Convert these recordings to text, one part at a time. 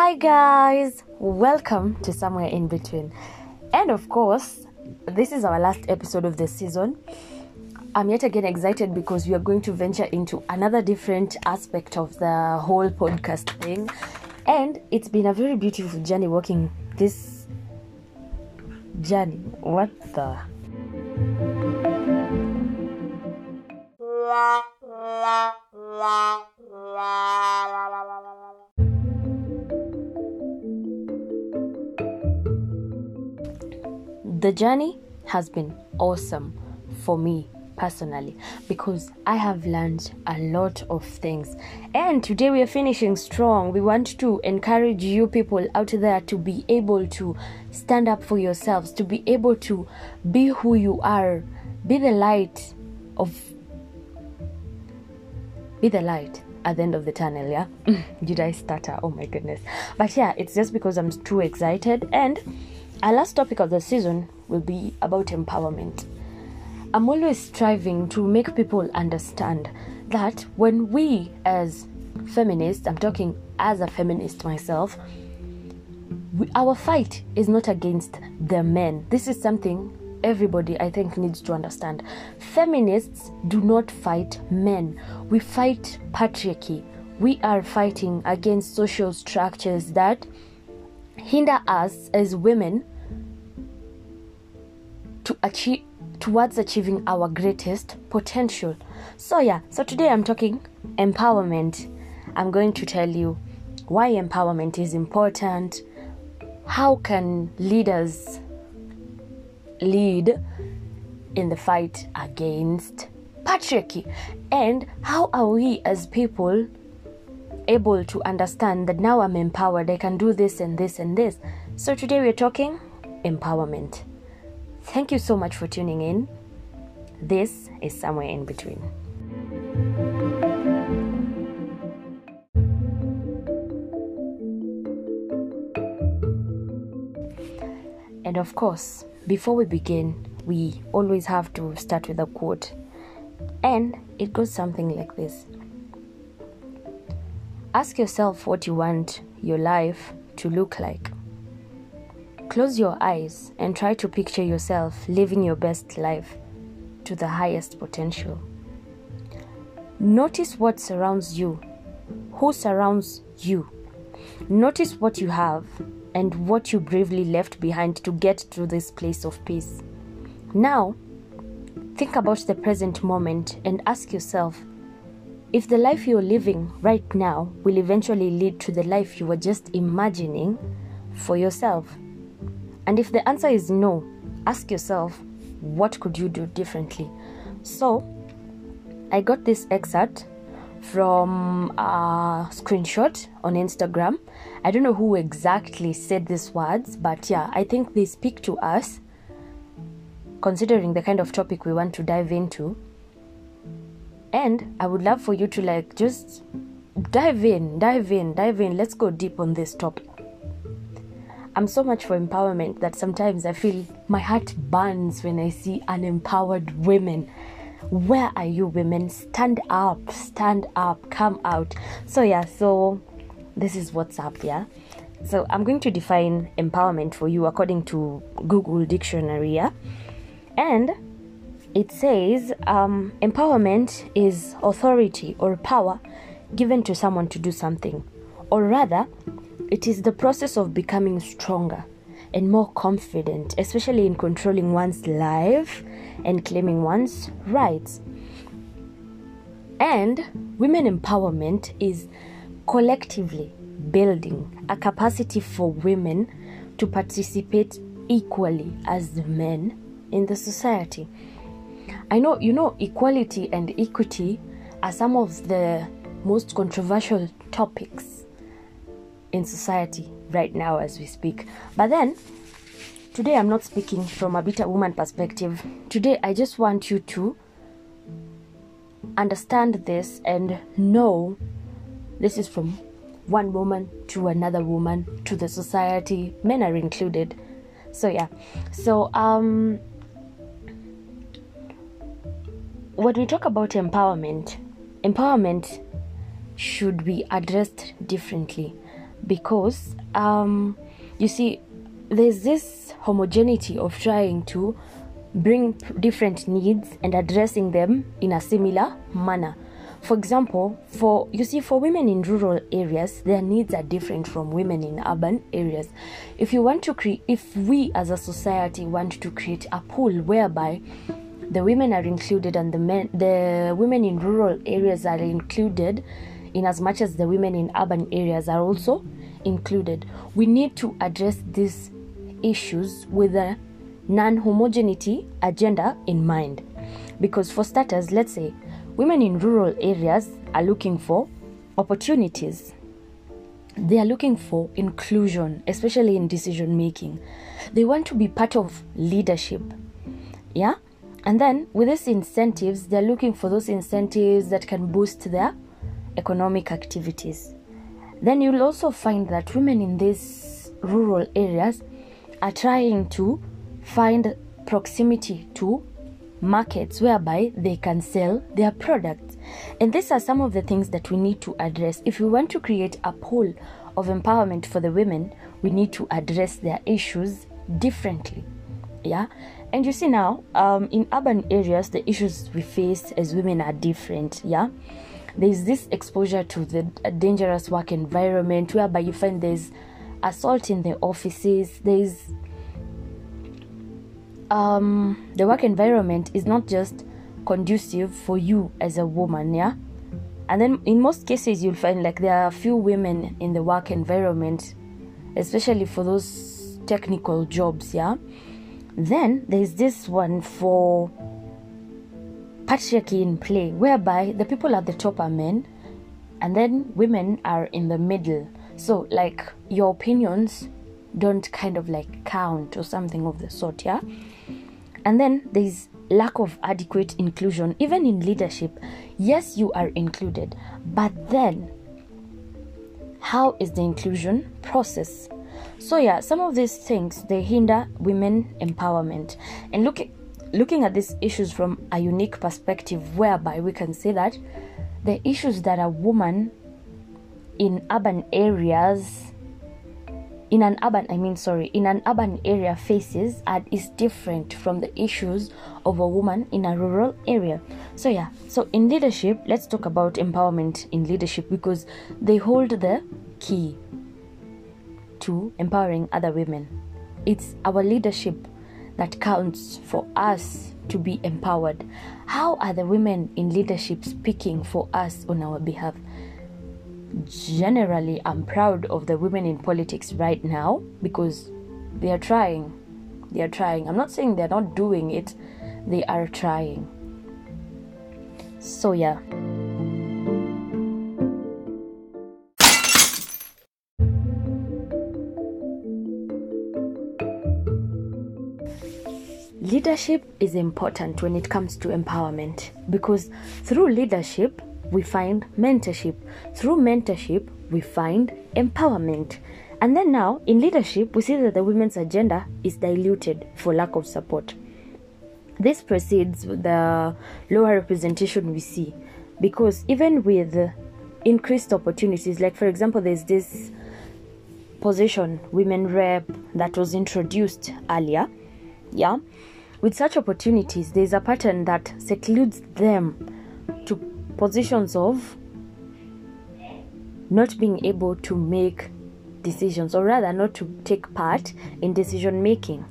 Hi, guys, welcome to Somewhere in Between. And of course, this is our last episode of the season. I'm yet again excited because we are going to venture into another different aspect of the whole podcast thing. And it's been a very beautiful journey walking this journey. What the? The journey has been awesome for me personally because I have learned a lot of things. And today we are finishing strong. We want to encourage you people out there to be able to stand up for yourselves, to be able to be who you are, be the light of be the light at the end of the tunnel, yeah? Did I stutter? Oh my goodness. But yeah, it's just because I'm too excited. And our last topic of the season will be about empowerment. I'm always striving to make people understand that when we, as feminists, I'm talking as a feminist myself, we, our fight is not against the men. This is something everybody I think needs to understand. Feminists do not fight men, we fight patriarchy. We are fighting against social structures that hinder us as women to achieve towards achieving our greatest potential. So yeah, so today I'm talking empowerment. I'm going to tell you why empowerment is important, how can leaders lead in the fight against patriarchy, and how are we as people able to understand that now I'm empowered, I can do this and this and this. So today we're talking empowerment. Thank you so much for tuning in. This is Somewhere in Between. And of course, before we begin, we always have to start with a quote. And it goes something like this Ask yourself what you want your life to look like. Close your eyes and try to picture yourself living your best life to the highest potential. Notice what surrounds you, who surrounds you. Notice what you have and what you bravely left behind to get to this place of peace. Now, think about the present moment and ask yourself if the life you're living right now will eventually lead to the life you were just imagining for yourself. And if the answer is no, ask yourself, what could you do differently? So, I got this excerpt from a screenshot on Instagram. I don't know who exactly said these words, but yeah, I think they speak to us considering the kind of topic we want to dive into. And I would love for you to like just dive in, dive in, dive in. Let's go deep on this topic. I'm so much for empowerment that sometimes I feel my heart burns when I see unempowered women. Where are you, women? Stand up, stand up, come out. So, yeah, so this is what's up, yeah. So, I'm going to define empowerment for you according to Google Dictionary, yeah. And it says um, empowerment is authority or power given to someone to do something, or rather, it is the process of becoming stronger and more confident, especially in controlling one's life and claiming one's rights. And women empowerment is collectively building a capacity for women to participate equally as men in the society. I know, you know, equality and equity are some of the most controversial topics in society right now as we speak. But then, today I'm not speaking from a bitter woman perspective. Today I just want you to understand this and know this is from one woman to another woman to the society. Men are included. So yeah. So um when we talk about empowerment, empowerment should be addressed differently because um, you see there's this homogeneity of trying to bring different needs and addressing them in a similar manner. For example for you see for women in rural areas their needs are different from women in urban areas. If you want to create if we as a society want to create a pool whereby the women are included and the men the women in rural areas are included in as much as the women in urban areas are also included. We need to address these issues with a non-homogeneity agenda in mind. Because for starters let's say women in rural areas are looking for opportunities. They are looking for inclusion especially in decision making. They want to be part of leadership yeah? And then with these incentives they're looking for those incentives that can boost their economic activities then you'll also find that women in these rural areas are trying to find proximity to markets whereby they can sell their products. And these are some of the things that we need to address. If we want to create a pool of empowerment for the women, we need to address their issues differently. Yeah. And you see now, um, in urban areas, the issues we face as women are different. Yeah. There's this exposure to the dangerous work environment whereby you find there's assault in the offices, there's um, the work environment is not just conducive for you as a woman, yeah. And then in most cases, you'll find like there are few women in the work environment, especially for those technical jobs, yeah. Then there's this one for patriarchy in play, whereby the people at the top are men, and then women are in the middle. So, like, your opinions don't kind of like count or something of the sort, yeah? And then there's lack of adequate inclusion, even in leadership. Yes, you are included, but then how is the inclusion process? So yeah, some of these things they hinder women empowerment. And looking looking at these issues from a unique perspective whereby we can say that the issues that a woman in urban areas in an urban i mean sorry in an urban area faces and is different from the issues of a woman in a rural area. So yeah. So in leadership let's talk about empowerment in leadership because they hold the key to empowering other women. It's our leadership that counts for us to be empowered. How are the women in leadership speaking for us on our behalf? Generally i'm proud of the women in politics right now because they are trying. They are trying. I'm not saying they're not doing it. They are trying. So yeah leadership is important when it comes to empowerment because through leadership we find mentorship. Through mentorship, we find empowerment. And then now, in leadership, we see that the women's agenda is diluted for lack of support. This precedes the lower representation we see because even with increased opportunities, like for example, there's this position, women rep, that was introduced earlier. Yeah. With such opportunities, there's a pattern that secludes them to positions of not being able to make decisions or rather not to take part in decision making.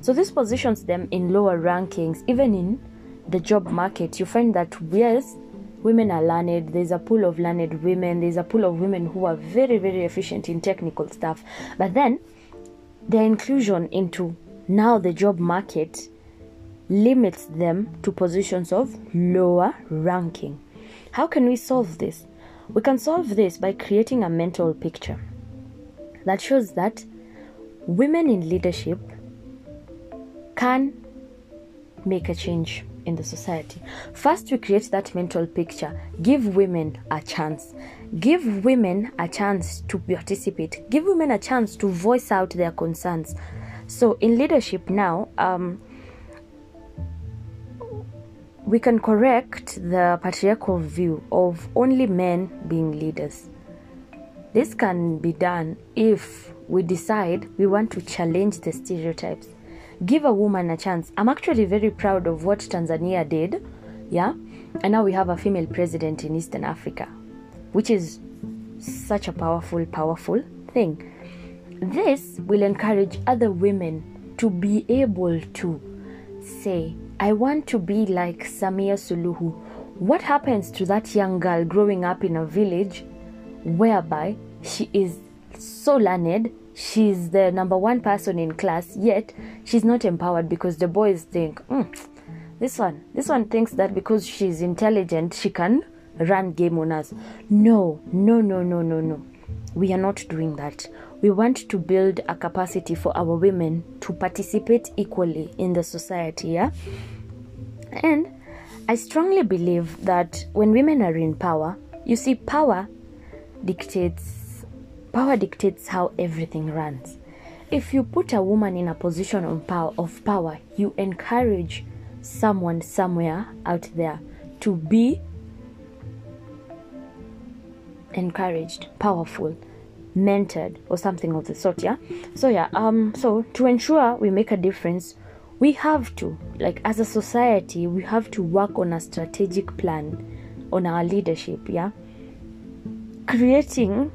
So this positions them in lower rankings. Even in the job market you find that yes women are learned there's a pool of learned women there's a pool of women who are very very efficient in technical stuff. But then their inclusion into now the job market limits them to positions of lower ranking how can we solve this? We can solve this by creating a mental picture that shows that women in leadership can make a change in the society. First, we create that mental picture. Give women a chance. Give women a chance to participate. Give women a chance to voice out their concerns. So, in leadership now, um, we can correct the patriarchal view of only men being leaders. This can be done if we decide we want to challenge the stereotypes. Give a woman a chance. I'm actually very proud of what Tanzania did. Yeah. And now we have a female president in Eastern Africa, which is such a powerful, powerful thing. This will encourage other women to be able to say, I want to be like Samia Suluhu. What happens to that young girl growing up in a village whereby she is so learned, she's the number one person in class, yet she's not empowered because the boys think, mm, this one, this one thinks that because she's intelligent, she can run game on us. No, no, no, no, no, no. We are not doing that. We want to build a capacity for our women to participate equally in the society, yeah? And I strongly believe that when women are in power, you see, power dictates power dictates how everything runs. If you put a woman in a position of power, of power, you encourage someone somewhere out there to be encouraged, powerful, mentored, or something of the sort. Yeah. So yeah. Um. So to ensure we make a difference, we have to, like, as a society, we have to work on a strategic plan on our leadership. Yeah. Creating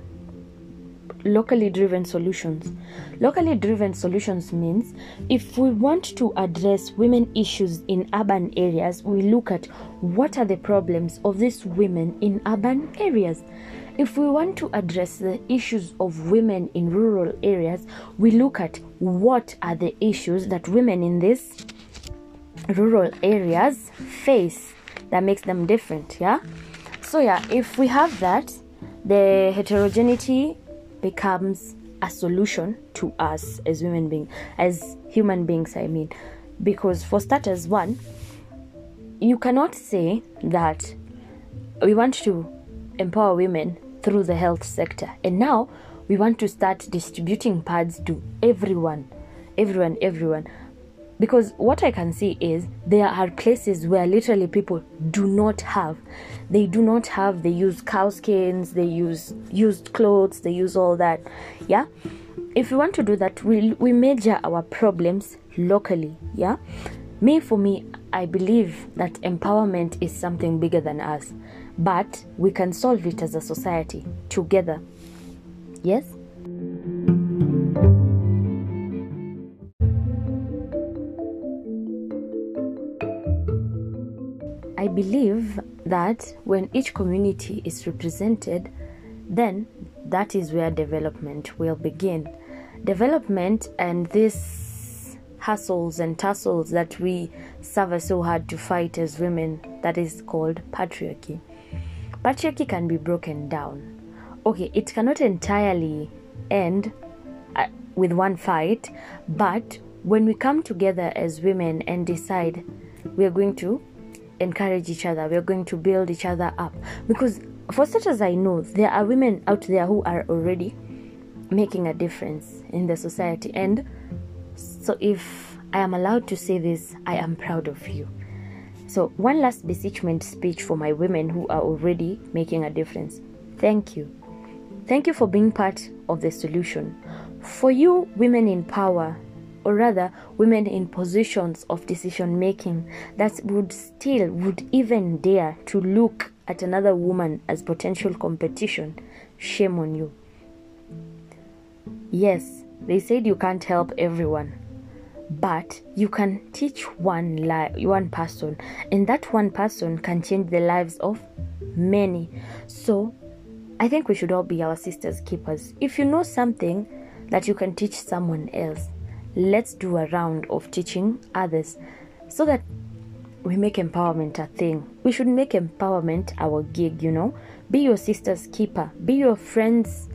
locally driven solutions. Locally driven solutions means if we want to address women issues in urban areas, we look at what are the problems of these women in urban areas. If we want to address the issues of women in rural areas, we look at what are the issues that women in these rural areas face that makes them different, yeah? So yeah, if we have that, the heterogeneity becomes a solution to us as women beings, as human beings, I mean. Because for starters, one, you cannot say that we want to empower women through the health sector. And now we want to start distributing pads to everyone, everyone, everyone. Because what I can see is there are places where literally people do not have. They do not have, they use cow skins, they use used clothes, they use all that. Yeah? If we want to do that, we, we measure our problems locally. Yeah? Me, for me, I believe that empowerment is something bigger than us but we can solve it as a society together. Yes? I believe that when each community is represented, then that is where development will begin. Development and these hassles and tussles that we suffer so hard to fight as women, that is called patriarchy patriarchy can be broken down. Okay, it cannot entirely end uh, with one fight, but when we come together as women and decide we are going to encourage each other, we are going to build each other up. Because, for such as I know, there are women out there who are already making a difference in the society. And so, if I am allowed to say this, I am proud of you. So, one last beseechment speech for my women who are already making a difference. Thank you. Thank you for being part of the solution. For you, women in power, or rather, women in positions of decision making that would still, would even dare to look at another woman as potential competition, shame on you. Yes, they said you can't help everyone, but you can teach one li- one person and that one person can change the lives of many. So i think we should all be our sisters keepers. If you know something that you can teach someone else let's do a round of teaching others so that we make empowerment a thing. We should make empowerment our gig you know. Be your sister's keeper. Be your friend's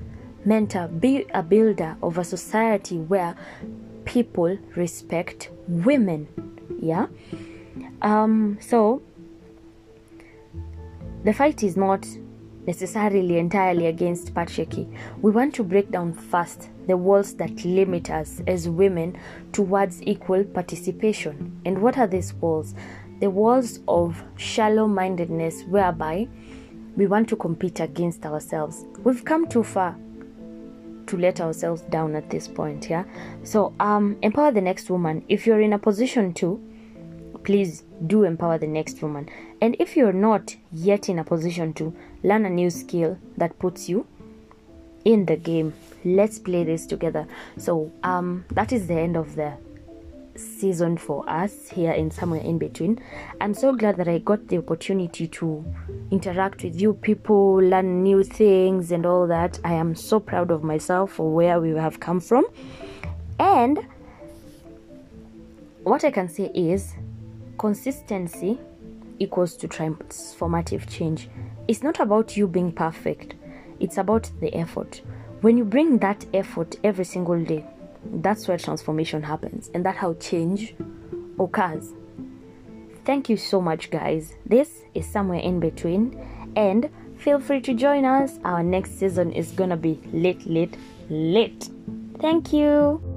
mentor. Be a builder of a society where people respect women yeah? Um so the fight is not necessarily entirely against patriarchy we want to break down first the walls that limit us as women towards equal participation. And what are these walls? The walls of shallow mindedness whereby we want to compete against ourselves. We've come too far to let ourselves down at this point yeah? So um empower the next woman. If you're in a position to please do empower the next woman. And if you're not yet in a position to learn a new skill that puts you in the game. Let's play this together. So um that is the end of the season for us here in somewhere in between. I'm so glad that i got the opportunity to interact with you people learn new things and all that. I am so proud of myself for where we have come from. And what i can say is consistency equals to transformative change. It's not about you being perfect. It's about the effort. When you bring that effort every single day that's where transformation happens and that's how change occurs. Thank you so much guys. This is somewhere in between and feel free to join us. Our next season is gonna be lit lit lit. Thank you